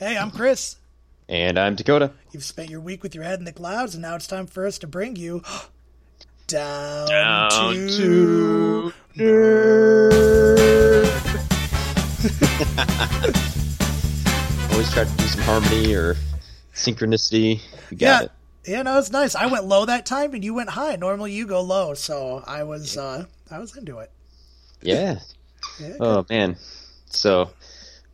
Hey, I'm Chris. And I'm Dakota. You've spent your week with your head in the clouds, and now it's time for us to bring you down, Down to, to Always try to do some harmony or synchronicity. You got Yeah, it. yeah, no, it's nice. I went low that time, and you went high. Normally, you go low, so I was, uh, I was into it. Yeah. Yeah, Oh man. So,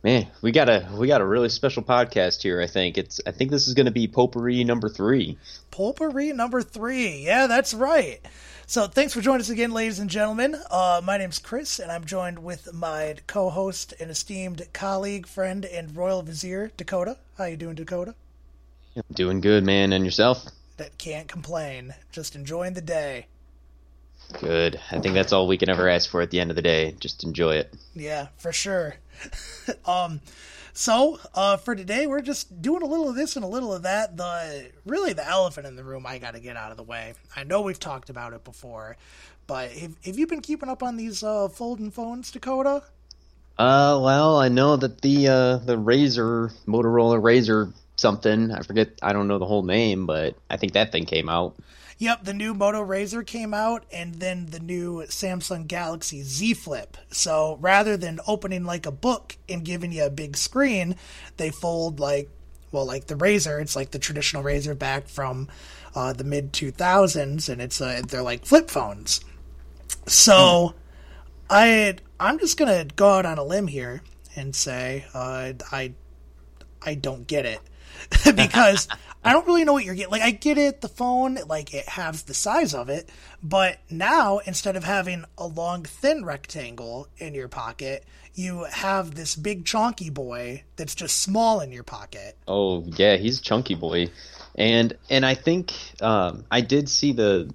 man, we got a we got a really special podcast here. I think it's I think this is going to be potpourri number three. Potpourri number three. Yeah, that's right. So thanks for joining us again, ladies and gentlemen. Uh, my name's Chris, and I'm joined with my co-host and esteemed colleague, friend, and royal vizier, Dakota. How you doing, Dakota? Doing good, man, and yourself? That can't complain. Just enjoying the day. Good. I think that's all we can ever ask for at the end of the day. Just enjoy it. Yeah, for sure. um, so uh, for today, we're just doing a little of this and a little of that. The really the elephant in the room, I got to get out of the way. I know we've talked about it before, but have, have you been keeping up on these uh, folding phones, Dakota? Uh, well, I know that the uh the Razr Motorola Razr something. I forget. I don't know the whole name, but I think that thing came out. Yep, the new Moto Razr came out, and then the new Samsung Galaxy Z Flip. So rather than opening like a book and giving you a big screen, they fold like, well, like the Razr. It's like the traditional Razr back from uh, the mid 2000s, and it's uh, they're like flip phones. So I I'm just gonna go out on a limb here and say uh, I I don't get it because I don't really know what you're getting. Like I get it, the phone, like it has the size of it, but now instead of having a long thin rectangle in your pocket, you have this big chunky boy that's just small in your pocket. Oh yeah, he's chunky boy, and and I think um, I did see the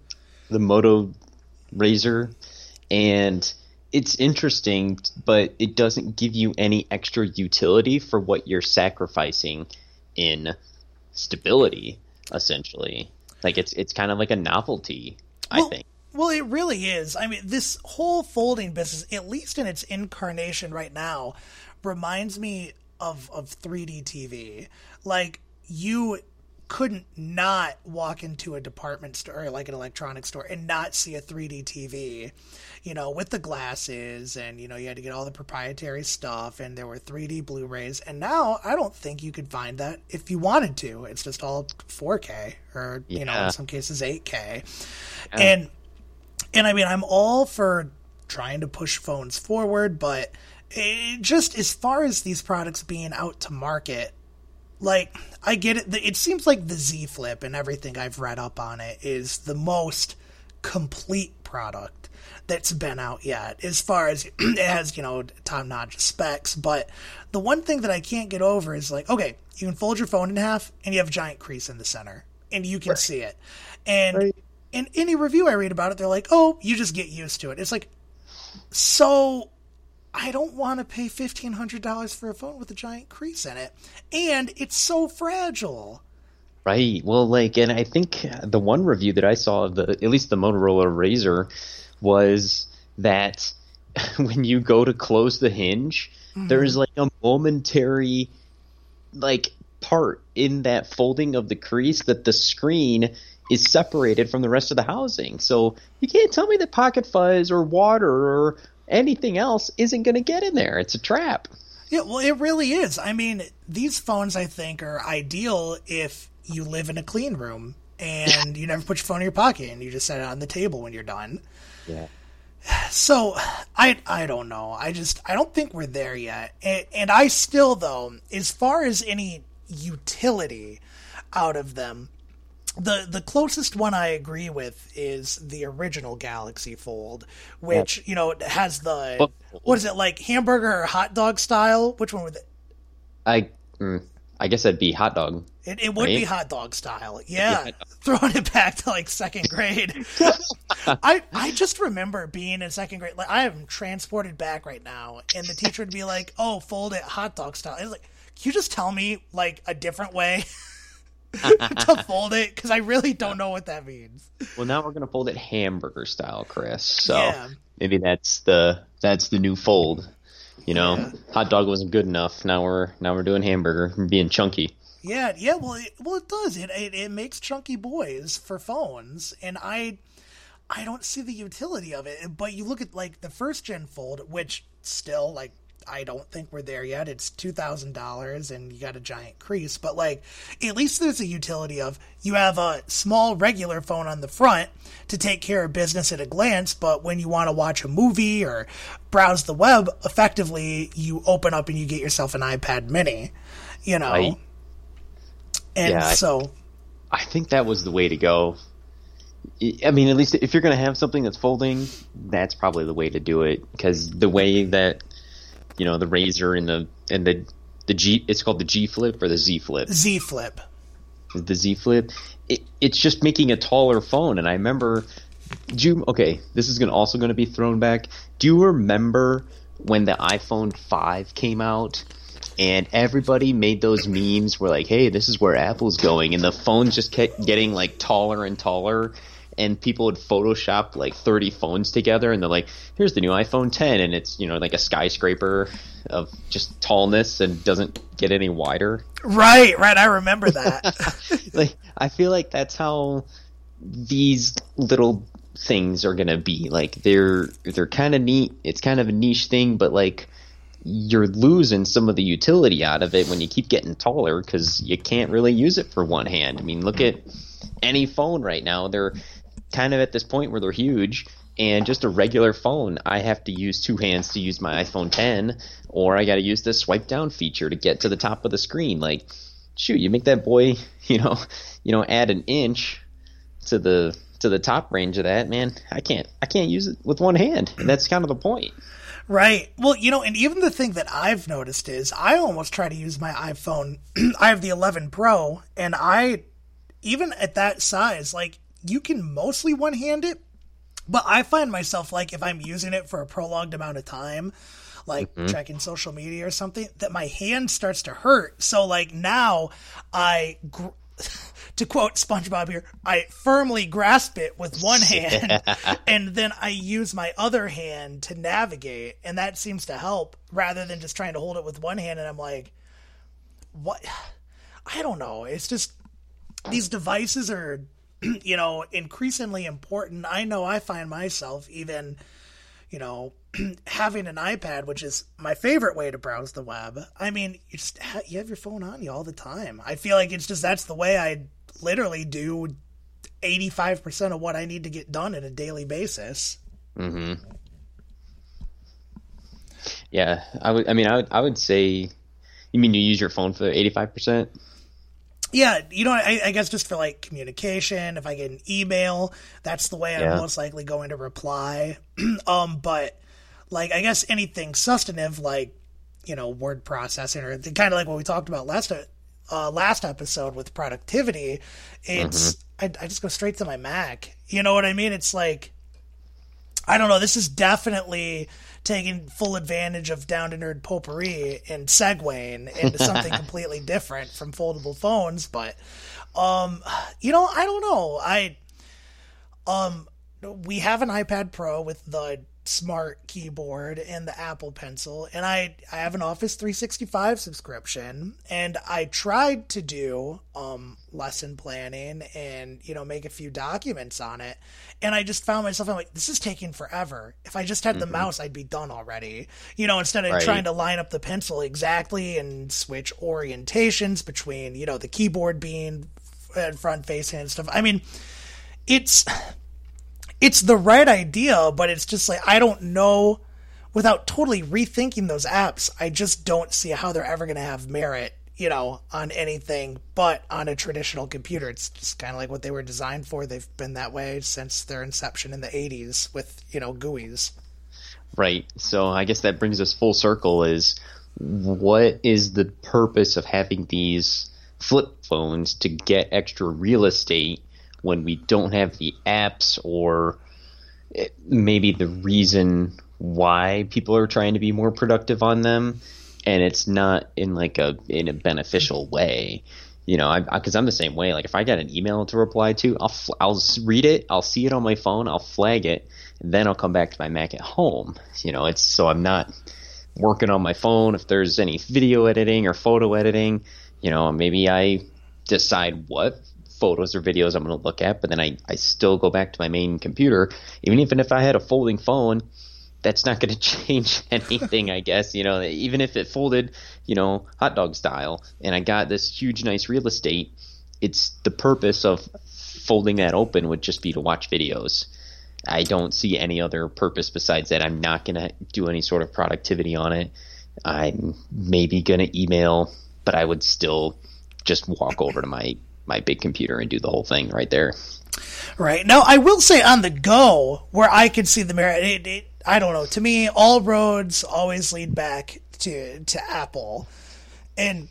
the Moto Razr, and it's interesting, but it doesn't give you any extra utility for what you're sacrificing in stability. Essentially, like it's it's kind of like a novelty. I think. Well, it really is. I mean, this whole folding business, at least in its incarnation right now, reminds me of of 3D TV. Like you couldn't not walk into a department store, like an electronics store, and not see a 3D TV. You know, with the glasses, and you know, you had to get all the proprietary stuff, and there were 3D Blu-rays. And now, I don't think you could find that if you wanted to. It's just all 4K, or you know, in some cases 8K. And and I mean, I'm all for trying to push phones forward, but it just as far as these products being out to market, like I get it. It seems like the Z Flip and everything I've read up on it is the most complete product that's been out yet. As far as it has, you know, top notch specs, but the one thing that I can't get over is like, okay, you can fold your phone in half and you have a giant crease in the center, and you can see it, and in any review I read about it, they're like, "Oh, you just get used to it." It's like, so I don't want to pay fifteen hundred dollars for a phone with a giant crease in it, and it's so fragile. Right. Well, like, and I think the one review that I saw of the, at least the Motorola Razr, was that when you go to close the hinge, mm-hmm. there's like a momentary, like, part in that folding of the crease that the screen is separated from the rest of the housing. So you can't tell me that pocket fuzz or water or anything else isn't going to get in there. It's a trap. Yeah, well, it really is. I mean, these phones I think are ideal if you live in a clean room and you never put your phone in your pocket and you just set it on the table when you're done. Yeah. So I I don't know. I just I don't think we're there yet. And, and I still though, as far as any utility out of them, the the closest one I agree with is the original Galaxy Fold, which you know has the what is it like hamburger or hot dog style? Which one would it? I mm, I guess that'd be hot dog. It, it would right? be hot dog style. Yeah. Throwing it back to like second grade. I I just remember being in second grade. Like I am transported back right now, and the teacher would be like, "Oh, fold it hot dog style." It's like, can you just tell me like a different way to fold it? Because I really don't know what that means. Well, now we're gonna fold it hamburger style, Chris. So yeah. maybe that's the that's the new fold. You know, yeah. hot dog wasn't good enough. Now we're now we're doing hamburger, being chunky. Yeah, yeah. Well, it, well, it does. It, it it makes chunky boys for phones, and I I don't see the utility of it. But you look at like the first gen fold, which still like I don't think we're there yet. It's two thousand dollars, and you got a giant crease. But like, at least there's a utility of you have a small regular phone on the front to take care of business at a glance. But when you want to watch a movie or browse the web, effectively you open up and you get yourself an iPad Mini. You know, I, and yeah, so I, I think that was the way to go. I mean, at least if you're going to have something that's folding, that's probably the way to do it. Because the way that you know the Razr and the and the the G it's called the G Flip or the Z Flip. Z Flip. The Z Flip. It, it's just making a taller phone, and I remember. Do you, okay, this is gonna also going to be thrown back. Do you remember when the iPhone 5 came out? and everybody made those memes where like, hey, this is where Apple's going, and the phones just kept getting like taller and taller, and people would Photoshop like 30 phones together, and they're like, here's the new iPhone 10, and it's you know like a skyscraper of just tallness and doesn't get any wider. Right, right. I remember that. like, I feel like that's how these little things are gonna be. Like, they're they're kind of neat. It's kind of a niche thing, but like you're losing some of the utility out of it when you keep getting taller because you can't really use it for one hand. I mean, look at any phone right now. They're kind of at this point where they're huge and just a regular phone i have to use two hands to use my iphone 10 or i got to use the swipe down feature to get to the top of the screen like shoot you make that boy you know you know add an inch to the to the top range of that man i can't i can't use it with one hand and that's kind of the point Right. Well, you know, and even the thing that I've noticed is I almost try to use my iPhone. I have the 11 Pro, and I, even at that size, like, you can mostly one hand it, but I find myself like if I'm using it for a prolonged amount of time, like mm-hmm. checking social media or something, that my hand starts to hurt. So like now I. Gr- to quote SpongeBob here, I firmly grasp it with one hand and then I use my other hand to navigate and that seems to help rather than just trying to hold it with one hand and I'm like what I don't know. It's just these devices are you know, increasingly important. I know I find myself even, you know, having an iPad, which is my favorite way to browse the web. I mean, you just ha- you have your phone on you all the time. I feel like it's just that's the way I literally do 85% of what I need to get done on a daily basis. Mhm. Yeah, I would I mean I would I would say you mean you use your phone for 85%? Yeah, you know, I, I, guess just for like communication, if I get an email, that's the way I'm most likely going to reply. um, but like, I guess anything substantive, like you know, word processing, or kind of like what we talked about last uh, last episode with productivity, it's mm-hmm. I, I just go straight to my Mac. You know what I mean? It's like I don't know. This is definitely taking full advantage of down to nerd potpourri and segueing into something completely different from foldable phones. But, um, you know, I don't know. I, um, we have an iPad Pro with the smart keyboard and the Apple Pencil, and I I have an Office 365 subscription, and I tried to do um lesson planning and you know make a few documents on it, and I just found myself I'm like this is taking forever. If I just had the mm-hmm. mouse, I'd be done already. You know, instead of right. trying to line up the pencil exactly and switch orientations between you know the keyboard being front facing and stuff. I mean, it's it's the right idea, but it's just like I don't know without totally rethinking those apps, I just don't see how they're ever going to have merit, you know, on anything but on a traditional computer. It's just kind of like what they were designed for. They've been that way since their inception in the 80s with, you know, GUIs. Right. So I guess that brings us full circle is what is the purpose of having these flip phones to get extra real estate when we don't have the apps or maybe the reason why people are trying to be more productive on them. And it's not in like a in a beneficial way. You know because I'm the same way. Like if i got an email to reply to i'll i'll read it i'll see it on my phone i'll flag it then i'll come back to my mac at home. You know it's so i'm not working on my phone if there's any video editing or photo editing. You know maybe i decide what photos or videos i'm going to look at but then I, I still go back to my main computer even even if i had a folding phone that's not going to change anything, I guess. You know, even if it folded, you know, hot dog style, and I got this huge, nice real estate, it's the purpose of folding that open would just be to watch videos. I don't see any other purpose besides that. I'm not going to do any sort of productivity on it. I'm maybe going to email, but I would still just walk over to my my big computer and do the whole thing right there. Right now, I will say on the go, where I can see the merit, it, it I don't know. To me, all roads always lead back to to Apple, and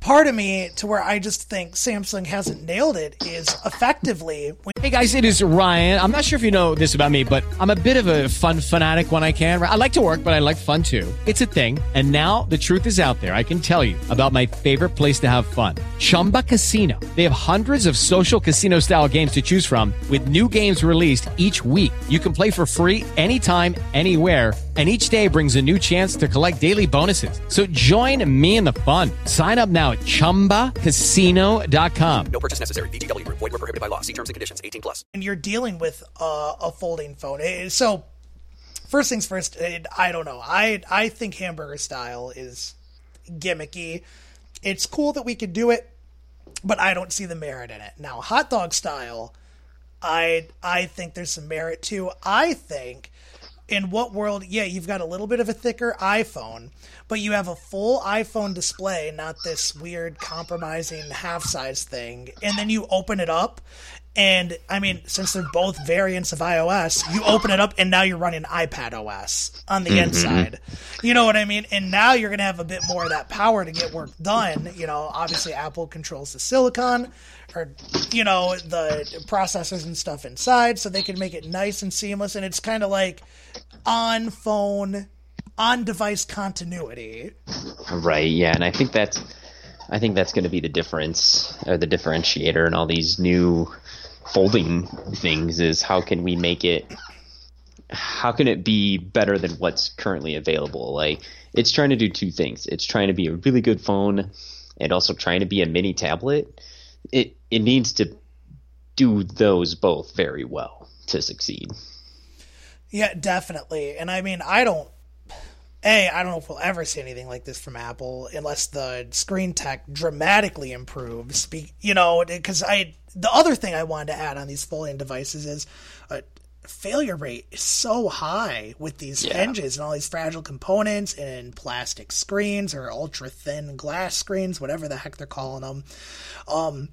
part of me to where I just think Samsung hasn't nailed it is effectively. When- hey guys, it is Ryan. I'm not sure if you know this about me, but I'm a bit of a fun fanatic when I can. I like to work, but I like fun too. It's a thing. And now the truth is out there. I can tell you about my favorite place to have fun Chumba Casino. They have hundreds of social casino style games to choose from, with new games released each week. You can play for free anytime, anywhere and each day brings a new chance to collect daily bonuses. So join me in the fun. Sign up now at ChumbaCasino.com. No purchase necessary. VGW. Void were prohibited by law. See terms and conditions. 18 plus. And you're dealing with uh, a folding phone. So first things first, I don't know. I, I think hamburger style is gimmicky. It's cool that we could do it, but I don't see the merit in it. Now, hot dog style, I I think there's some merit to. I think in what world yeah you've got a little bit of a thicker iphone but you have a full iphone display not this weird compromising half size thing and then you open it up and i mean since they're both variants of ios you open it up and now you're running ipad os on the mm-hmm. inside. You know what i mean? And now you're going to have a bit more of that power to get work done. You know obviously apple controls the silicon or you know the processors and stuff inside so they can make it nice and seamless. And it's kind of like on phone on device continuity. Right yeah and i think that's i think that's going to be the difference or the differentiator in all these new folding things is how can we make it how can it be better than what's currently available? Like it's trying to do two things. It's trying to be a really good phone and also trying to be a mini tablet it it needs to do those both very well to succeed. Yeah, definitely. And I mean, I don't. A, I don't know if we'll ever see anything like this from Apple unless the screen tech dramatically improves. You know, because I the other thing I wanted to add on these folding devices is uh, failure rate is so high with these yeah. hinges and all these fragile components and plastic screens or ultra thin glass screens, whatever the heck they're calling them. Um,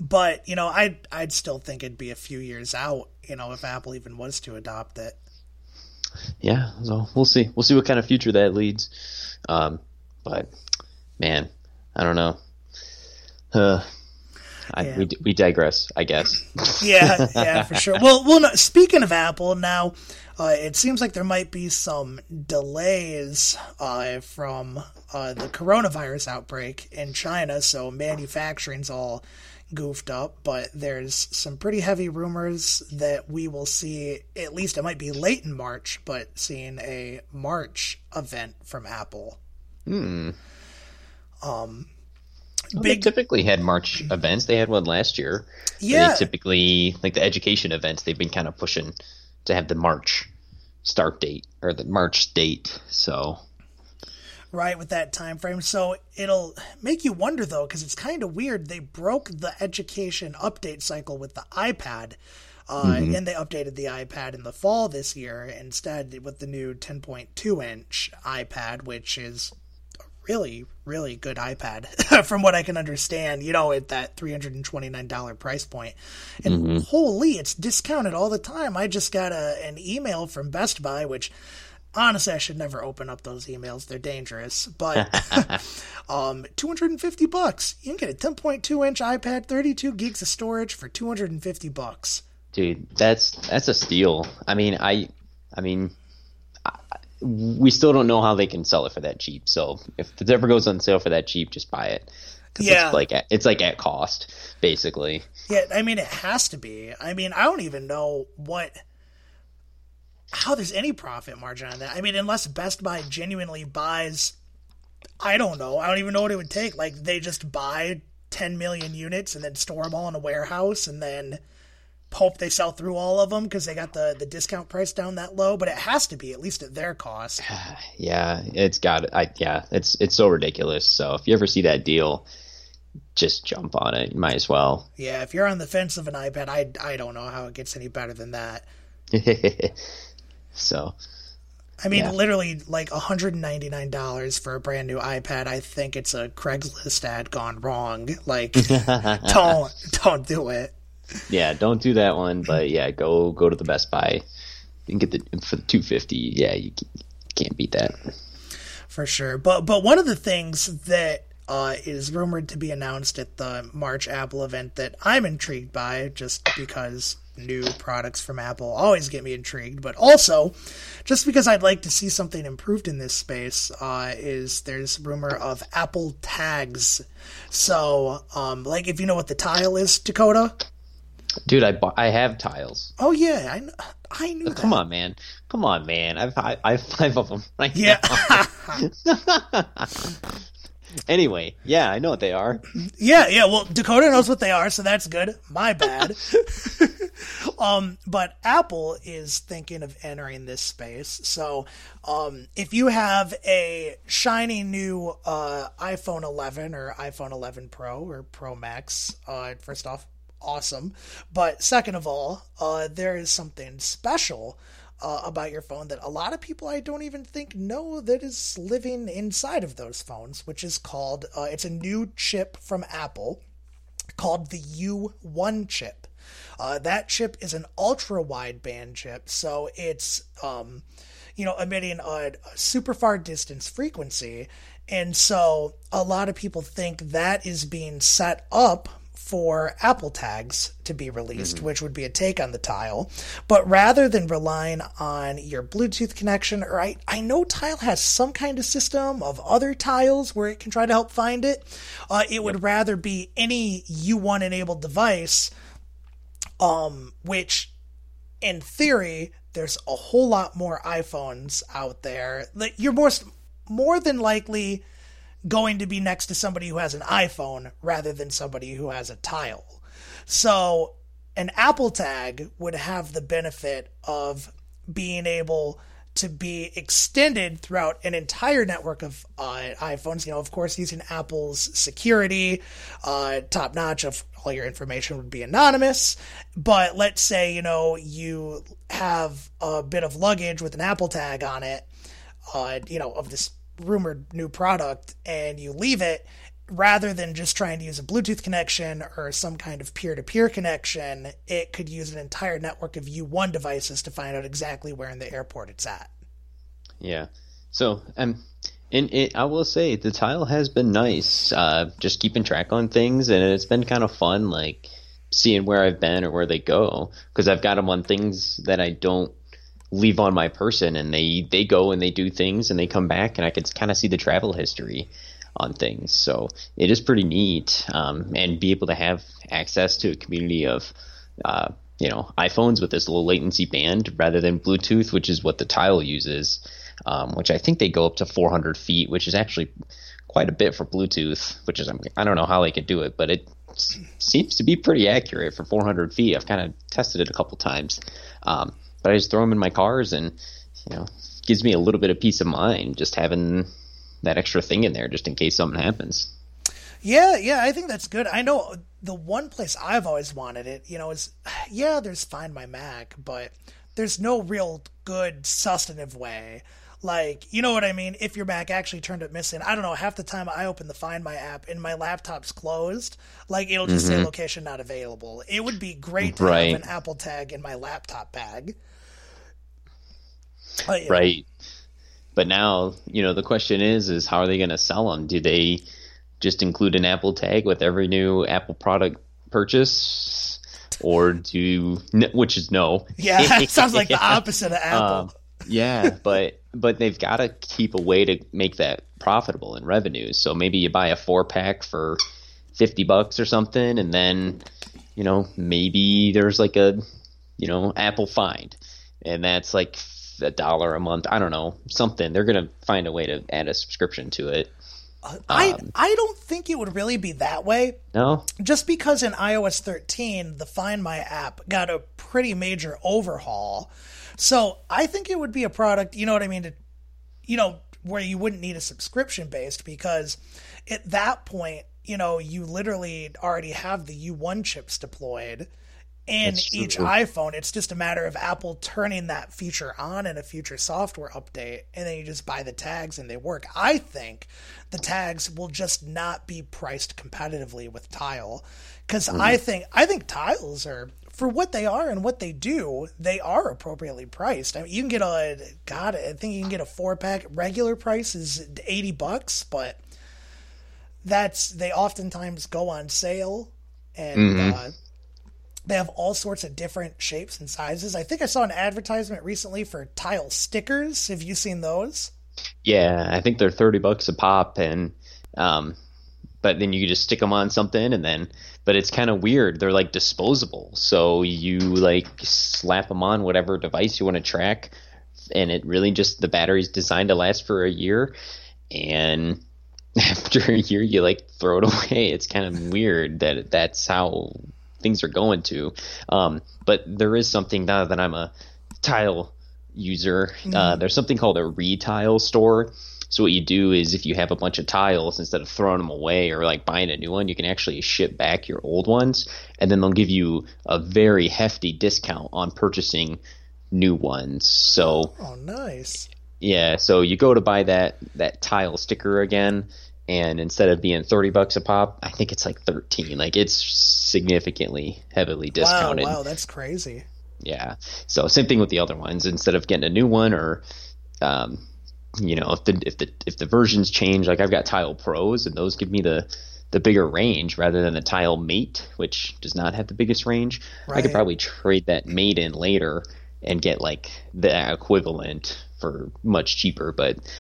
but you know, I'd I'd still think it'd be a few years out. You know, if Apple even was to adopt it. Yeah, so we'll see. We'll see what kind of future that leads. Um, but man, I don't know. Uh, I, yeah. we we digress, I guess. yeah, yeah, for sure. Well, well. No, speaking of Apple, now uh, it seems like there might be some delays uh, from uh, the coronavirus outbreak in China, so manufacturing's all goofed up. But there's some pretty heavy rumors that we will see. At least it might be late in March, but seeing a March event from Apple. Hmm. Um, well, big... They typically had March events. They had one last year. Yeah. They typically, like the education events, they've been kind of pushing to have the March start date or the March date. So. Right with that time frame, so it'll make you wonder though, because it's kind of weird. They broke the education update cycle with the iPad, uh, mm-hmm. and they updated the iPad in the fall this year instead with the new 10.2 inch iPad, which is a really, really good iPad from what I can understand, you know, at that $329 price. And mm-hmm. holy, it's discounted all the time. I just got a, an email from Best Buy, which honestly, I should never open up those emails. They're dangerous. But um, 250 bucks. You can get a 10.2 inch iPad, 32 gigs of storage for 250 bucks. Dude, that's that's a steal. I mean, I, I mean, I, we still don't know how they can sell it for that cheap. So if it ever goes on sale for that cheap, just buy it. Yeah. it's like at, it's like at cost, basically. Yeah, I mean, it has to be. I mean, I don't even know what how there's any profit margin on that. I mean, unless Best Buy genuinely buys, I don't know. I don't even know what it would take. Like they just buy 10 million units and then store them all in a warehouse and then hope they sell through all of them because they got the the discount price down that low. But it has to be at least at their cost. Yeah, it's got I yeah, it's it's so ridiculous. So if you ever see that deal, just jump on it. You might as well. Yeah, if you're on the fence of an iPad, I I don't know how it gets any better than that. so I mean, Yeah. literally like $199 for a brand new iPad. I think it's a Craigslist ad gone wrong. Like, don't don't do it. yeah, don't do that one. But yeah, go go to the Best Buy. and get the for the two fifty. Yeah, you can- can't beat that. for sure. But but one of the things that uh, is rumored to be announced at the March Apple event that I'm intrigued by, just because new products from Apple always get me intrigued, but also just because I'd like to see something improved in this space, uh, is there's rumor of Apple tags. So, um, like if you know what the tile is, Dakota. Dude, I I have tiles. Oh yeah, I, I knew that. Come on, man. Come on, man. I've I, I have five of them right Yeah. anyway, yeah, I know what they are. Yeah, yeah. Well, Dakota knows what they are, so that's good. My bad. um, but Apple is thinking of entering this space. So, um, if you have a shiny new uh, iPhone 11 or iPhone 11 Pro or Pro Max, uh, first off, awesome. But second of all, uh, there is something special uh, about your phone that a lot of people I don't even think know that is living inside of those phones, which is called uh, it's a new chip from Apple called the U1 chip. Uh, that chip is an ultra wideband chip, so it's um, you know emitting a, a super far distance frequency, and so a lot of people think that is being set up for Apple tags to be released, which would be a take on the tile. But rather than relying on your Bluetooth connection, or I, I know Tile has some kind of system of other tiles where it can try to help find it, uh, it would rather be any U1 enabled device, um, which in theory, there's a whole lot more iPhones out there. You're more more than likely going to be next to somebody who has an iPhone rather than somebody who has a tile. So an Apple tag would have the benefit of being able to be extended throughout an entire network of uh, iPhones. You know, of course, using Apple's security, uh, top notch of all your information would be anonymous. But let's say, you know, you have a bit of luggage with an Apple tag on it, uh, you know, of this rumored new product, and you leave it. Rather than just trying to use a Bluetooth connection or some kind of peer to peer connection, it could use an entire network of U1 devices to find out exactly where in the airport it's at. Yeah. So, um, and it, I will say the tile has been nice. Uh, just keeping track on things, and it's been kind of fun, like seeing where I've been or where they go, because I've got them on things that I don't leave on my person, and they they go and they do things, and they come back, and I can kind of see the travel history on things. So it is pretty neat, um, and be able to have access to a community of. Uh, you know, iPhones with this low latency band rather than Bluetooth, which is what the Tile uses um, which I think they go up to 400 feet, which is actually quite a bit for Bluetooth. Which is I don't know how they could do it, but it seems to be pretty accurate for 400 feet. I've kind of tested it a couple times, um, but I just throw them in my cars, and you know, gives me a little bit of peace of mind just having that extra thing in there, just in case something happens. Yeah, yeah, I think that's good. I know the one place I've always wanted it, you know, is yeah, there's Find My Mac, but there's no real good substantive way. Like, you know what I mean? If your Mac actually turned up missing, I don't know, half the time I open the Find My app and my laptop's closed, like it'll just say mm-hmm. location not available. It would be great to Right. have an Apple tag in my laptop bag. You know, Right. but now you know the question is is how are they going to sell them? Do they just include an Apple tag with every new Apple product purchase, or do which is no? Yeah, it sounds like the opposite of Apple. Um, yeah, but but they've got to keep a way to make that profitable in revenues. So maybe you buy a four pack for fifty bucks or something, and then you know maybe there's like a you know Apple Find, and that's like a dollar a month. I don't know something. They're gonna find a way to add a subscription to it. Uh, I um, I don't think it would really be that way. No, just because in iOS 13 the Find My app got a pretty major overhaul, so I think it would be a product. You know what I mean? To, you know where you wouldn't need a subscription based because at that point, you know, you literally already have the U1 chips deployed in each iPhone. It's just a matter of Apple turning that feature on in a future software update, and then you just buy the tags and they work. I think the tags will just not be priced competitively with Tile, because mm. I think I think Tiles are for what they are and what they do, they are appropriately priced. I mean, you can get a God, I think you can get a four pack. Regular price is eighty bucks, but that's they oftentimes go on sale and. Mm-hmm. Uh, they have all sorts of different shapes and sizes. I think I saw an advertisement recently for tile stickers. Have you seen those? Yeah, I think they're thirty bucks a pop, and um, but then you just stick them on something, and then but it's kind of weird. They're like disposable, so you like slap them on whatever device you want to track, and it really just the battery's designed to last for a year, and after a year you like throw it away. It's kind of weird that that's how things are going to. Um, but there is something now that I'm a tile user. Uh, mm-hmm. Uh, there's something called a retile store. So what you do is if you have a bunch of tiles, instead of throwing them away or like buying a new one, you can actually ship back your old ones, and then they'll give you a very hefty discount on purchasing new ones. So oh, nice. Yeah, so you go to buy that that tile sticker again, and instead of being 30 bucks a pop i think it's like 13 like it's significantly heavily discounted wow, wow that's crazy. Yeah. So same thing with the other ones. Instead of getting a new one or um, you know if the if the if the versions change like i've got tile pros and those give me the the bigger range rather than the tile mate which does not have the biggest range. Right. i could probably trade that mate in later and get like the equivalent for much cheaper but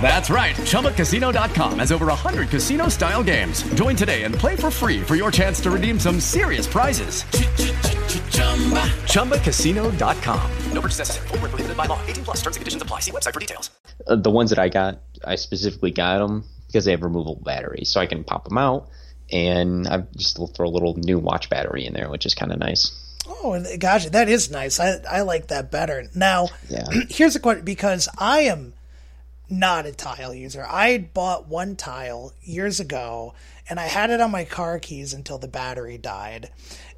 That's right. ChumbaCasino.com has over 100 casino style games. Join today and play for free for your chance to redeem some serious prizes. ChumbaCasino.com. No purchase necessary. Full prohibited by law. 18 plus terms and conditions apply. See website for details. Uh, the ones that I got, I specifically got them because they have removable batteries. So I can pop them out and I just throw a little new watch battery in there, which is kind of nice. Oh, gosh, that is nice. I, I like that better. Now, yeah. here's a question because I am not a tile user. I bought one tile years ago and I had it on my car keys until the battery died.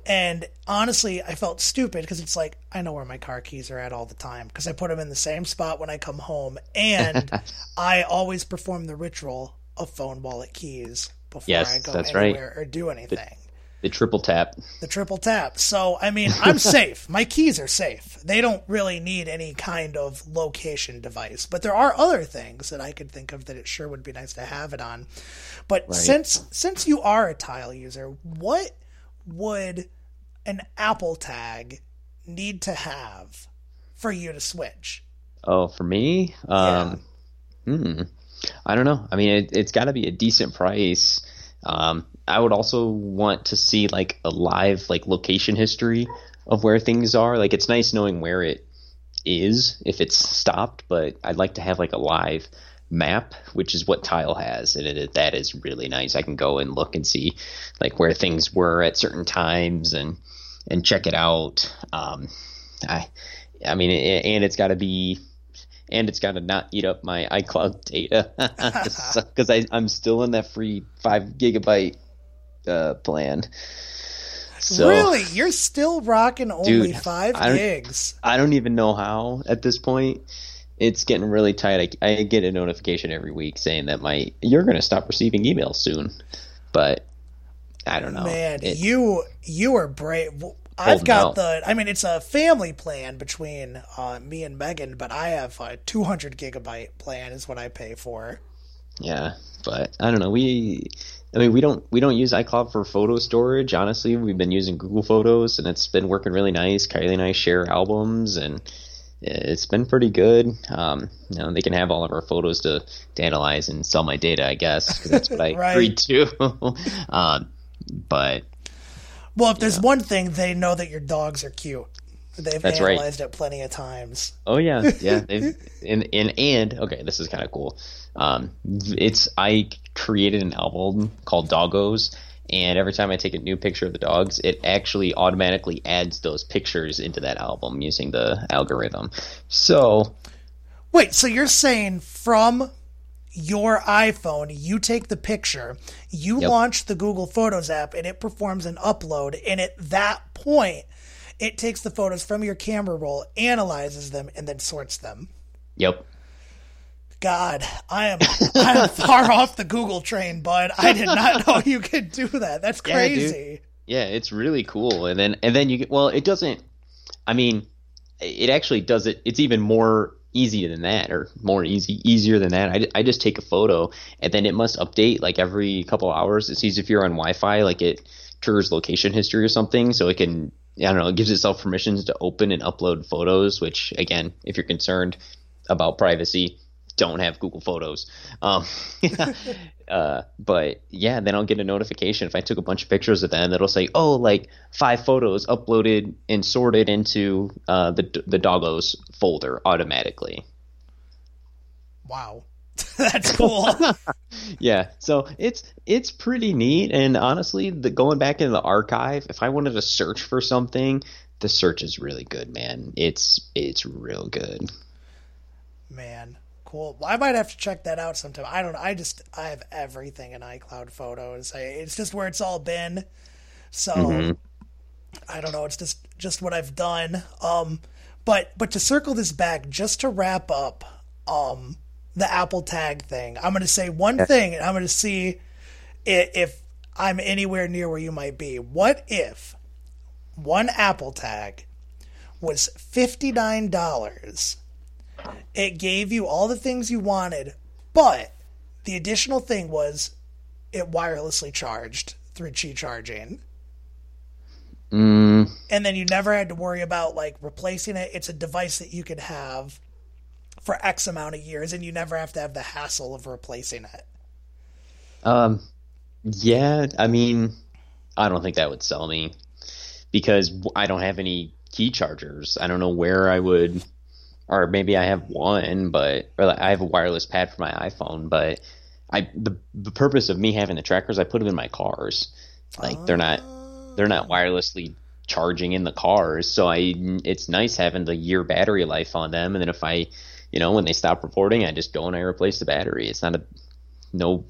And honestly, I felt stupid because it's like I know where my car keys are at all the time because I put them in the same spot when I come home, and I always perform the ritual of phone wallet keys before yes, I go that's anywhere right. or do anything. The triple tap. The triple tap. So, I mean, I'm safe. My keys are safe. They don't really need any kind of location device. But there are other things that I could think of that it sure would be nice to have it on. But right. since since you are a tile user, what would an Apple tag need to have for you to switch? Oh, for me? Um, yeah. hmm. I don't know. I mean, it, has got to be a decent price. Um, I would also want to see like a live like location history of where things are. Like it's nice knowing where it is if it's stopped, but I'd like to have like a live map, which is what Tile has, and it, that is really nice. I can go and look and see like where things were at certain times and and check it out. Um, I, I mean, and it's got to be, and it's got to not eat up my iCloud data because I'm still in that free five gigabyte uh, plan. So, really, you're still rocking only Dude, five I gigs. I don't even know how at this point. It's getting really tight. I, I get a notification every week saying that my you're going to stop receiving emails soon, but I don't know. Man, It- you you are brave. I've got out. the. I mean, it's a family plan between uh, me and Megan, but I have a 200 gigabyte plan is what I pay for. Yeah, but I don't know. We, I mean, we don't we don't use iCloud for photo storage. Honestly, we've been using Google Photos, and it's been working really nice. Kylie and I share albums, and it's been pretty good. Um, you know, they can have all of our photos to, to analyze and sell my data, I guess, because that's what I Right. agreed to. um, but Well, if there's one thing, they know that your dogs are cute. They've That's right. analyzed it plenty of times. Oh yeah, yeah. They've, and and and okay, this is kind of cool. Um, it's I created an album called Doggos, and every time I take a new picture of the dogs, it actually automatically adds those pictures into that album using the algorithm. So Wait, so you're saying from your iPhone, you take the picture, you Yep. launch the Google Photos app, and it performs an upload, and at that point, it takes the photos from your camera roll, analyzes them, and then sorts them. yep, God, I am I am far off the Google train, bud. I did not know you could do that. That's crazy. yeah, it's really cool. And then and then you get well, it doesn't. I mean, it actually does it. It's even more easy than that, or more easy easier than that. I, I just take a photo and then it must update like every couple hours. It sees if you're on Wi-Fi, like it triggers location history or something, so it can. I don't know. It gives itself permissions to open and upload photos. Which again, if you're concerned about privacy, don't have Google Photos. Um, uh, but yeah, then I'll get a notification if I took a bunch of pictures of them. It'll say, "Oh, like five photos uploaded and sorted into uh, the the Doggos folder automatically." Wow. That's cool. Yeah, so it's it's pretty neat. And honestly, the, going back into the archive, if I wanted to search for something, the search is really good, man. It's it's real good. Man, cool. Well, I might have to check that out sometime. I don't know. I just I have everything in iCloud Photos. I, it's just where it's all been. So Mhm. I don't know. It's just just what I've done. Um, but but to circle this back, just to wrap up, um, the Apple Tag thing. I'm going to say one thing, and I'm going to see if I'm anywhere near where you might be. What if one Apple Tag was fifty nine dollars? It gave you all the things you wanted, but the additional thing was it wirelessly charged through Qi charging. Mm, And then you never had to worry about like replacing it. It's a device that you could have for X amount of years and you never have to have the hassle of replacing it. Um, yeah, I mean, I don't think that would sell me because I don't have any Qi chargers. I don't know where I would, or maybe I have one, but or like I have a wireless pad for my iPhone, but I the the purpose of me having the trackers, I put them in my cars. Like they're not they're not wirelessly charging in the cars, so I it's nice having the year battery life on them, and then if I, you know, when they stop reporting, I just go and I replace the battery. It's not a no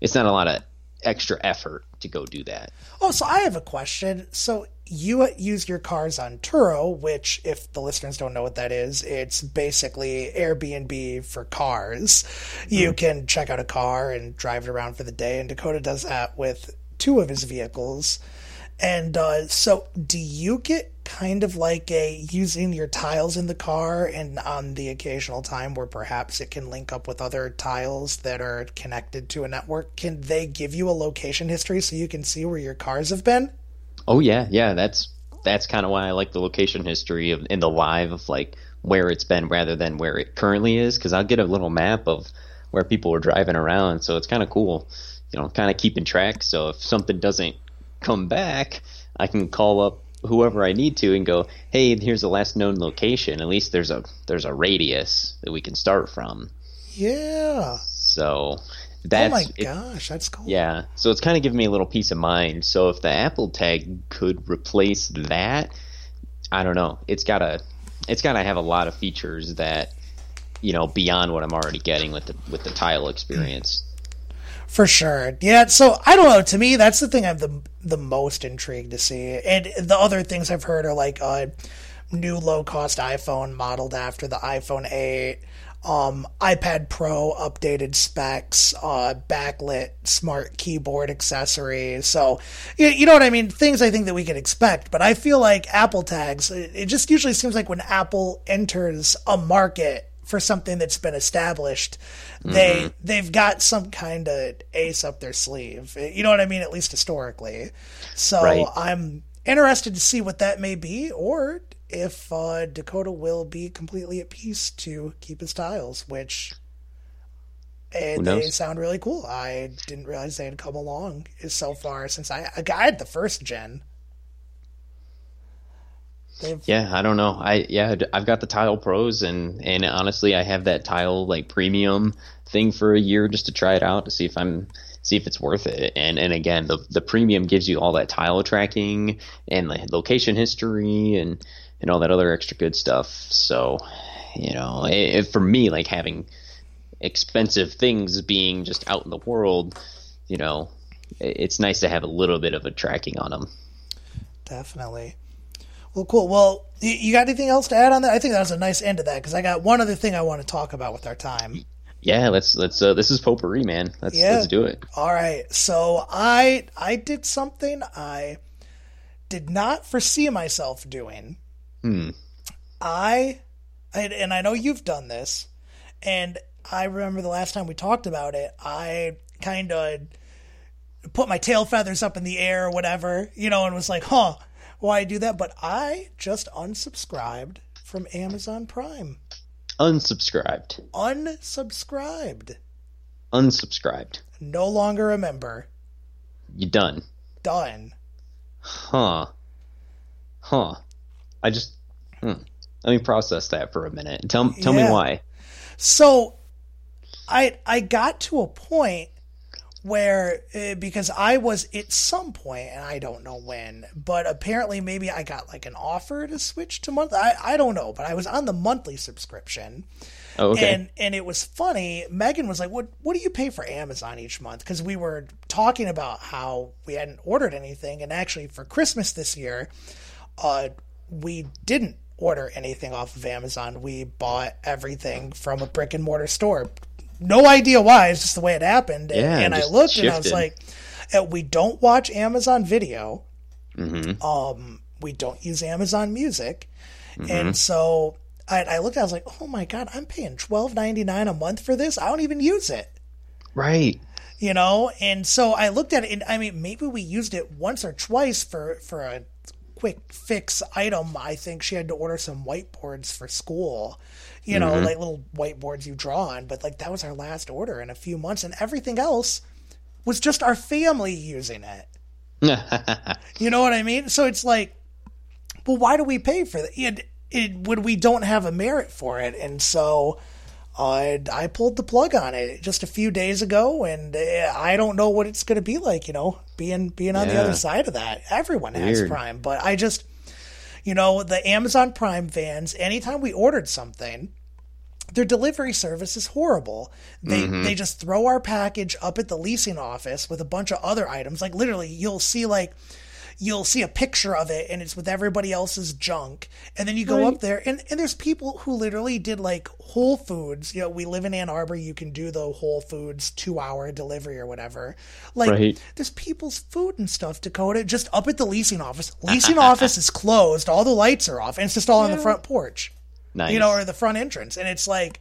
it's not a lot of extra effort to go do that. Oh, so I have a question. So you use your cars on Turo, which, if the listeners don't know what that is, it's basically Airbnb for cars. You can check out a car and drive it around for the day, and Dakota does that with two of his vehicles. And uh, so, do you get kind of like a using your tiles in the car, and on the occasional time where perhaps it can link up with other tiles that are connected to a network? Can they give you a location history so you can see where your cars have been? Oh yeah, yeah, that's that's kind of why I like the location history of in the live of like where it's been rather than where it currently is because I'll get a little map of where people are driving around, so it's kind of cool, you know, kind of keeping track. So if something doesn't come back, I can call up whoever I need to and go, hey, here's the last known location. At least there's a there's a radius that we can start from. Yeah. So oh that's oh my it- gosh, that's cool. yeah. So it's kind of giving me a little peace of mind. So if the Apple Tag could replace that, I don't know. It's gotta it's gotta have a lot of features that you know beyond what I'm already getting with the with the tile experience. For sure. Yeah, so I don't know, to me that's the thing I'm the the most intrigued to see. And the other things I've heard are like a new low cost iPhone modeled after the iPhone 8, um iPad Pro updated specs, uh backlit smart keyboard accessory. So you, you know what I mean, things I think that we could expect, but I feel like Apple tags it, it just usually seems like when Apple enters a market for something that's been established, they they've got some kind of ace up their sleeve. You know what I mean? At least historically. So Right. I'm interested to see what that may be, or if uh, Dakota will be completely at peace to keep his tiles, which. eh, Who they sound really cool. I didn't realize they had come along so far since I, I had the first gen. They've, Yeah, I don't know. I yeah, I've got the Tile Pros, and and honestly, I have that Tile like premium thing for a year just to try it out to see if I'm see if it's worth it. And and again, the the premium gives you all that tile tracking and the location history and and all that other extra good stuff. So, you know, it, it- for me, like having expensive things being just out in the world, you know, it- it's nice to have a little bit of a tracking on them. Definitely. Well, cool. Well, you, got anything else to add on that? I think that was a nice end to that because I got one other thing I want to talk about with our time. Yeah, let's let's uh, this is potpourri, man. Let's Yeah. let's do it. All right. So I I did something I did not foresee myself doing. Hmm. I and, and I know you've done this, and I remember the last time we talked about it. I kind of put my tail feathers up in the air or whatever, you know, and was like, "Huh, why I do that?" But I just unsubscribed from Amazon Prime. Unsubscribed. Unsubscribed. Unsubscribed. No longer a member. You done. Done. Huh. Huh. I just hmm. let me process that for a minute. Tell tell Yeah. me why. So I I got to a point where uh, because I was at some point and I don't know when, but apparently maybe I got like an offer to switch to month. I I don't know, but I was on the monthly subscription. Oh, okay. And and it was funny. Megan was like, "What what do you pay for Amazon each month?" Because we were talking about how we hadn't ordered anything, and actually for Christmas this year, uh, we didn't order anything off of Amazon. We bought everything from a brick and mortar store. No idea why. It's just the way it happened. And, Yeah, and I looked and I was like, uh, "We don't watch Amazon Video." Mm-hmm. um, we don't use Amazon Music, Mm-hmm. and so I, I looked. I was like, "Oh my god, I'm paying twelve ninety nine a month for this. I don't even use it." Right. You know, and so I looked at it. And I mean, maybe we used it once or twice for for a quick fix item. I think she had to order some whiteboards for school. You know, Mm-hmm. like little whiteboards you draw on. But like that was our last order in a few months, and everything else was just our family using it. You know what I mean? So it's like, well, why do we pay for that? It, it, when we don't have a merit for it, and so I I pulled the plug on it just a few days ago, and uh, I don't know what it's going to be like. You know, being being on the other side of that. Everyone has Prime, but I just, you know, the Amazon Prime fans. Anytime we ordered something. Their delivery service is horrible. They Mm-hmm. they just throw our package up at the leasing office with a bunch of other items. Like literally, you'll see like you'll see a picture of it and it's with everybody else's junk. And then you go up there and, and there's people who literally did like whole foods. You know we live in ann arbor. You can do the whole foods two hour delivery or whatever. Like Right. there's people's food and stuff dakota just up at the leasing office. Leasing office is closed. All the lights are off and it's just all on the front porch. Nice. you know or the front entrance. And it's like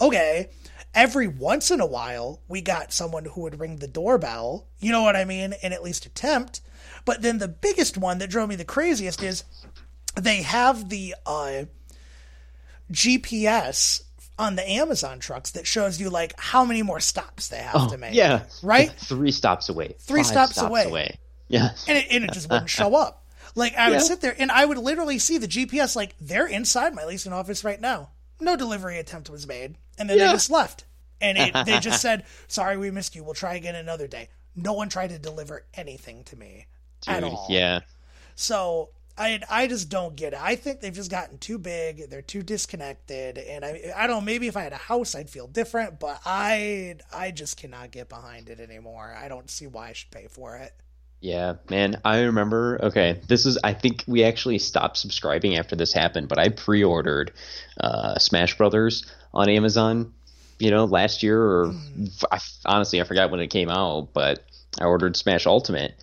okay every once in a while we got someone who would ring the doorbell. You know what i mean? And at least attempt but then the biggest one that drove me the craziest is they have the uh, gps on the amazon trucks that shows you like how many more stops they have to make Oh, yeah. right Three stops away. Three Five stops away. Yeah. and it, and it just wouldn't show up. Like I would Yeah. sit there and I would literally see the GPS like they're inside my leasing office right now. No delivery attempt was made, and then they just left. And it, they just said, "Sorry, we missed you. We'll try again another day." No one tried to deliver anything to me at all. yeah. So I I just don't get it. I think they've just gotten too big. They're too disconnected, and I I don't. know, Maybe if I had a house, I'd feel different, but I I just cannot get behind it anymore. I don't see why I should pay for it. Yeah, man, I remember. Okay, this is. I think we actually stopped subscribing after this happened, but I pre-ordered uh, Smash Brothers on Amazon. You know, last year, or I, honestly, I forgot when it came out, but I ordered Smash Ultimate,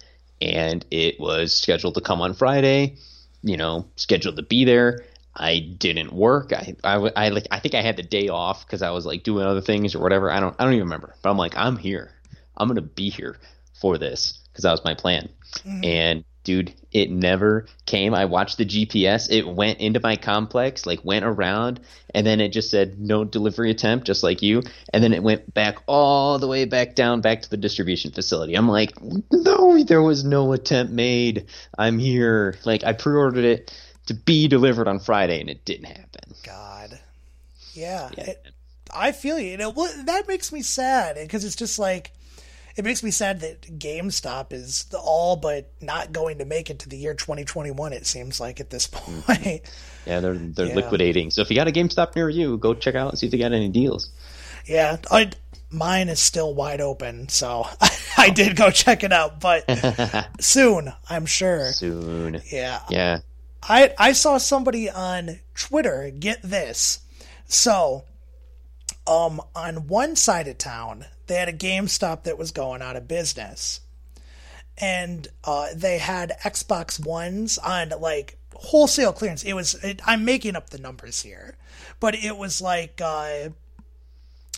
and it was scheduled to come on Friday. You know, scheduled to be there. I didn't work. I I like. I think I had the day off because I was like doing other things or whatever. I don't. I don't even remember. But I'm like, I'm here. I'm gonna be here for this because that was my plan. Mm-hmm. And dude, it never came. I watched the GPS. It went into my complex, like went around, and then it just said no delivery attempt, just like you. And then it went back all the way back down, back to the distribution facility. I'm like, no, there was no attempt made. I'm here. Like I pre-ordered it to be delivered on Friday, and it didn't happen. God, yeah, Yeah. it- I feel you. You know, well, that makes me sad because it's just like it makes me sad that GameStop is all but not going to make it to the year 2021. It seems like at this point. Yeah, they're they're Yeah. liquidating. So if you got a GameStop near you, go check out and see if they got any deals. Yeah, I, mine is still wide open, so I did go check it out, but soon, I'm sure. Soon. Yeah, Yeah. I I saw somebody on Twitter get this. So, um, on one side of town, they had a GameStop that was going out of business, and uh, they had Xbox Ones on like wholesale clearance. It was it, I'm making up the numbers here, but it was like. Uh,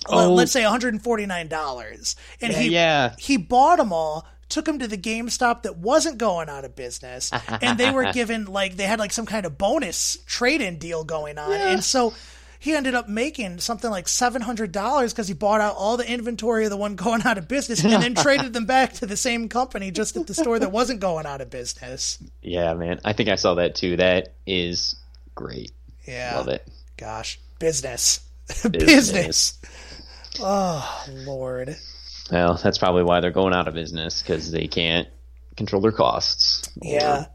Oh. let's say $149 and Yeah, he yeah. he bought them all took them to the GameStop that wasn't going out of business and they were given like they had like some kind of bonus trade-in deal going on and so he ended up making something like $700 because he bought out all the inventory of the one going out of business and then traded them back to the same company just at the store that wasn't going out of business Yeah, man. I think I saw that too. That is great. yeah Love it. gosh business Business. business oh lord Well, that's probably why they're going out of business because they can't control their costs. Or, yeah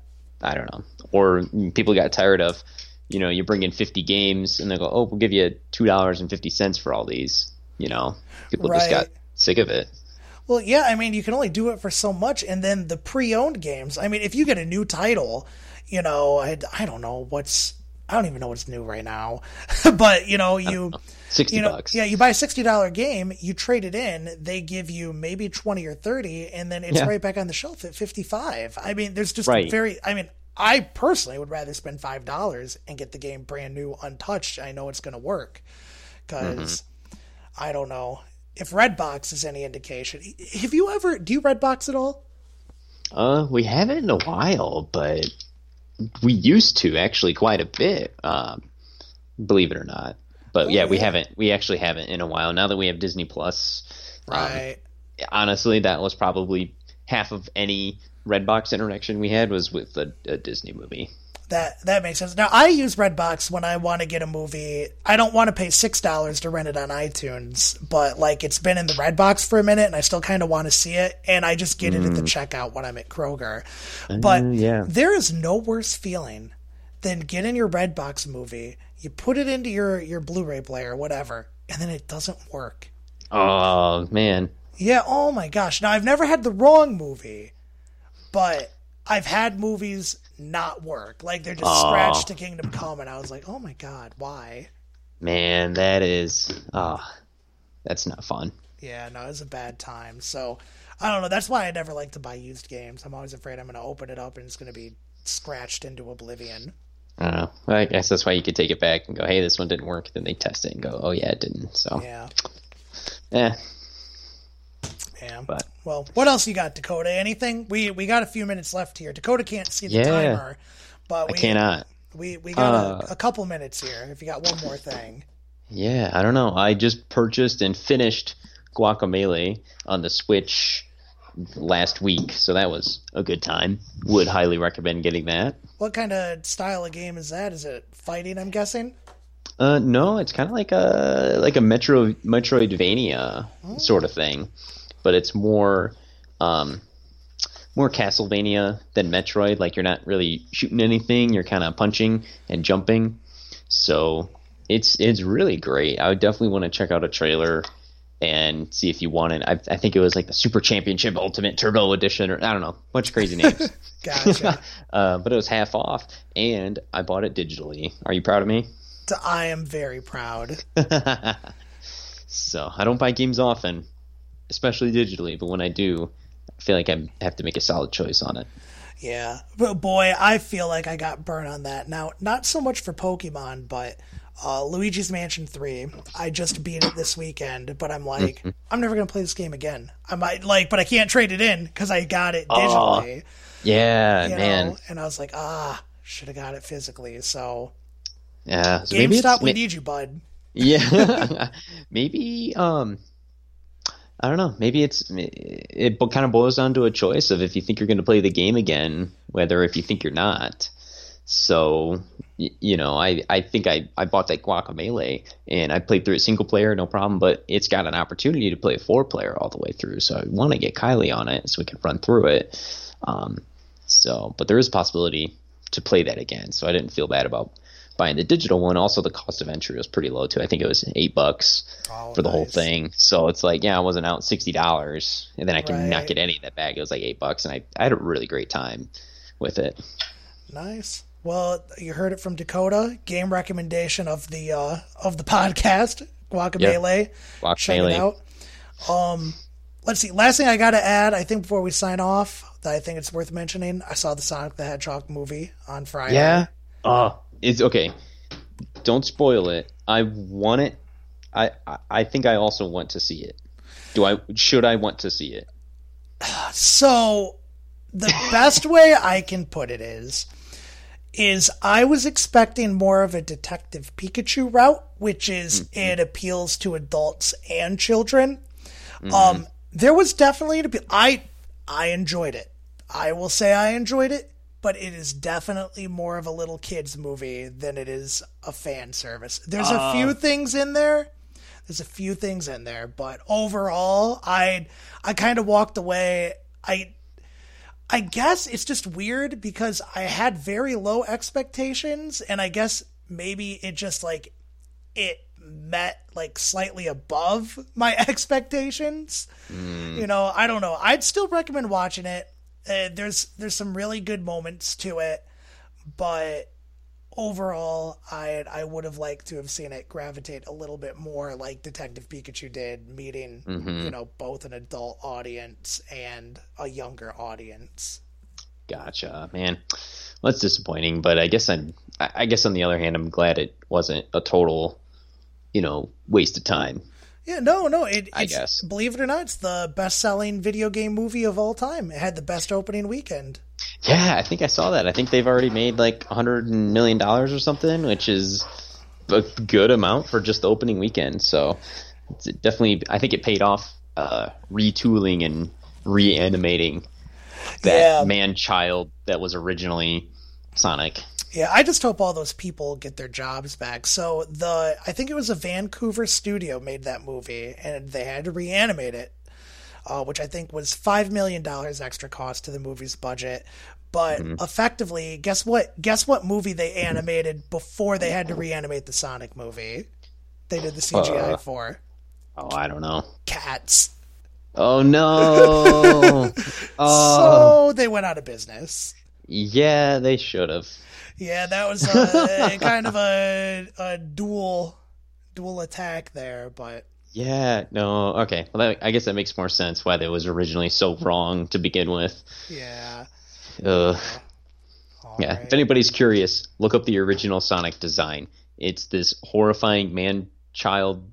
I don't know. Or people got tired of, you know, you bring in 50 games and they go, oh, we'll give you $2.50 for all these. You know, people just got sick of it. Well, yeah, I mean, you can only do it for so much, and then the pre-owned games. I mean, if you get a new title, you know, I, I don't know what's, I don't even know what's new right now, but you know, you, 60 you know, bucks. yeah, you buy a sixty dollar game, you trade it in, they give you maybe twenty or thirty, and then it's Yeah. right back on the shelf at fifty five. I mean, there's just Right. very, I mean. I personally would rather spend five dollars and get the game brand new, untouched. I know it's going to work because I don't know if Redbox is any indication. Have you ever do you Redbox at all? Uh, we haven't in a while, but we used to actually quite a bit. Um, believe it or not. But yeah, we haven't. We actually haven't in a while. Now that we have Disney Plus, um, Right. honestly, that was probably half of any Redbox interaction we had was with a, a Disney movie. That that makes sense. Now I use Redbox when I want to get a movie. I don't want to pay six dollars to rent it on iTunes, but like it's been in the Redbox for a minute, and I still kind of want to see it, and I just get it at the checkout when I'm at Kroger. But Mm. yeah. there is no worse feeling than getting your Redbox movie. You put it into your your Blu-ray player, whatever, and then it doesn't work. Oh man, Yeah, oh my gosh. Now I've never had the wrong movie, but I've had movies not work. Like they're just Aw. scratched to Kingdom Come and I was like, "Oh my god, why?" man, that is oh, that's not fun. Yeah, no, it was a bad time. So, I don't know. That's why I never like to buy used games. I'm always afraid I'm going to open it up and it's going to be scratched into oblivion. I don't know. I guess that's why you could take it back and go, "Hey, this one didn't work." Then they test it and go, "Oh yeah, it didn't." So, Yeah. eh. Yeah. But- well, what else you got, Dakota? Anything? We we got a few minutes left here. Dakota can't see the Yeah. timer, but I we cannot. we we got Uh, a, a couple minutes here. If you got one more thing. Yeah, I don't know. I just purchased and finished Guacamelee on the Switch last week, so that was a good time. Would highly recommend getting that. What kind of style of game is that? Is it fighting? I'm guessing. Uh, no, it's kind of like a like a Metro Metroidvania sort of thing, but it's more um, more Castlevania than Metroid. Like you're not really shooting anything; you're kind of punching and jumping. So it's it's really great. I would definitely want to check out a trailer and see if you want it. I, I think it was like the Super Championship Ultimate Turbo Edition, or I don't know, bunch of crazy names. Gotcha. uh, but it was half off, and I bought it digitally. Are you proud of me? I am very proud. So I don't buy games often, especially digitally. But when I do, I feel like I have to make a solid choice on it. Yeah, but boy, I feel like I got burnt on that. Now, not so much for Pokemon, but uh, Luigi's Mansion Three. I just beat it this weekend, but I'm like, I'm never gonna play this game again. I might like, but I can't trade it in because I got it digitally. Yeah, you man. know? And I was like, ah, should have got it physically. So Yeah. So GameStop, it's, we need you, bud. yeah. maybe um, I don't know. Maybe it's it kind of boils down to a choice of if you think you're going to play the game again, whether if you think you're not. So you know, I I think I I bought that Guacamelee and I played through it single player, no problem. But it's got an opportunity to play a four player all the way through. So I want to get Kylie on it so we can run through it. Um, so, but there is a possibility to play that again. So I didn't feel bad about buying the digital one. Also, the cost of entry was pretty low too. I think it was eight bucks Oh, for the whole thing. So it's like, yeah, I wasn't out sixty dollars, and then I can not Right. get any of that back. It was like eight bucks, and I, I had a really great time with it. Nice. Well, you heard it from Dakota. Game recommendation of the uh, of the podcast, Guacamelee. Check it out. Um, let's see. Last thing I got to add, I think before we sign off, that I think it's worth mentioning. I saw the Sonic the Hedgehog movie on Friday. Yeah. Oh, it's okay. Don't spoil it. I want it. I, I I think I also want to see it. Do I? Should I want to see it? So the best way I can put it is is I was expecting more of a detective Pikachu route, which is it appeals to adults and children. Um there was definitely an appeal. I I enjoyed it. I will say I enjoyed it, but it is definitely more of a little kids movie than it is a fan service. There's a few oh. things in there there's a few things in there, but overall, I I kind of walked away. I I guess it's just weird because I had very low expectations, and I guess maybe it just like it met like slightly above my expectations. Hmm. You know, I don't know. I'd still recommend watching it. Uh, there's there's some really good moments to it, but overall, I I would have liked to have seen it gravitate a little bit more like Detective Pikachu did, meeting you know both an adult audience and a younger audience. Gotcha, man. Well, that's disappointing, but I guess I'm. I guess on the other hand, I'm glad it wasn't a total, you know, waste of time. Yeah, no, no. It, I guess. believe it or not, it's the best-selling video game movie of all time. It had the best opening weekend. Yeah, I think I saw that. I think they've already made like a hundred million dollars or something, which is a good amount for just the opening weekend. So it's definitely, I think it paid off uh, retooling and reanimating that Yeah. man-child that was originally Sonic. Yeah, I just hope all those people get their jobs back. So the I think it was a Vancouver studio made that movie, and they had to reanimate it, uh, which I think was five million dollars extra cost to the movie's budget. But effectively, guess what? Guess what movie they animated before they had to reanimate the Sonic movie? They did the CGI Uh. for Oh, I don't know. Cats. Oh no! oh, So they went out of business. yeah, they should have. Yeah, that was uh, kind of a, a dual dual attack there, but Yeah, no, okay. Well, that, I guess that makes more sense why that was originally so wrong to begin with. yeah. Ugh. all Yeah, right. if anybody's curious, look up the original Sonic design. It's this horrifying man-child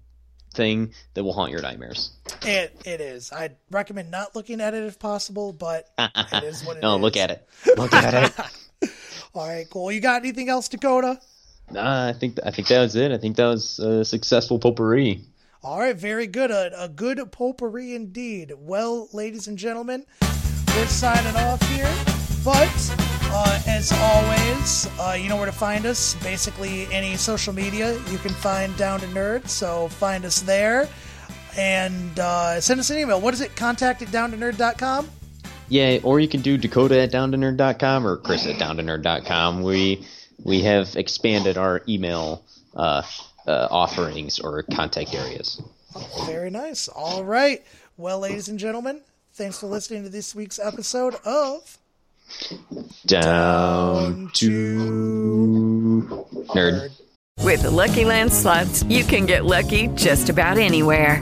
thing that will haunt your nightmares. It it is. I'd recommend not looking at it if possible, but it is what it is. no, look at it. Look at it. All right, cool. You got anything else, Dakota? Nah, I think I think that was it. I think that was a successful potpourri. All right, very good. A, a good potpourri indeed. Well, ladies and gentlemen, we're signing off here. But uh, as always, uh, you know where to find us. Basically, any social media you can find Down to Nerd. So find us there and uh, send us an email. What is it? Contact at downtonerd.com? Yeah, or you can do Dakota at downtonerd.com or Chris at downtonerd.com. We we have expanded our email uh, uh, offerings or contact areas. Very nice. All right. Well, ladies and gentlemen, thanks for listening to this week's episode of Down, to Nerd. With the Lucky Land slots, you can get lucky just about anywhere.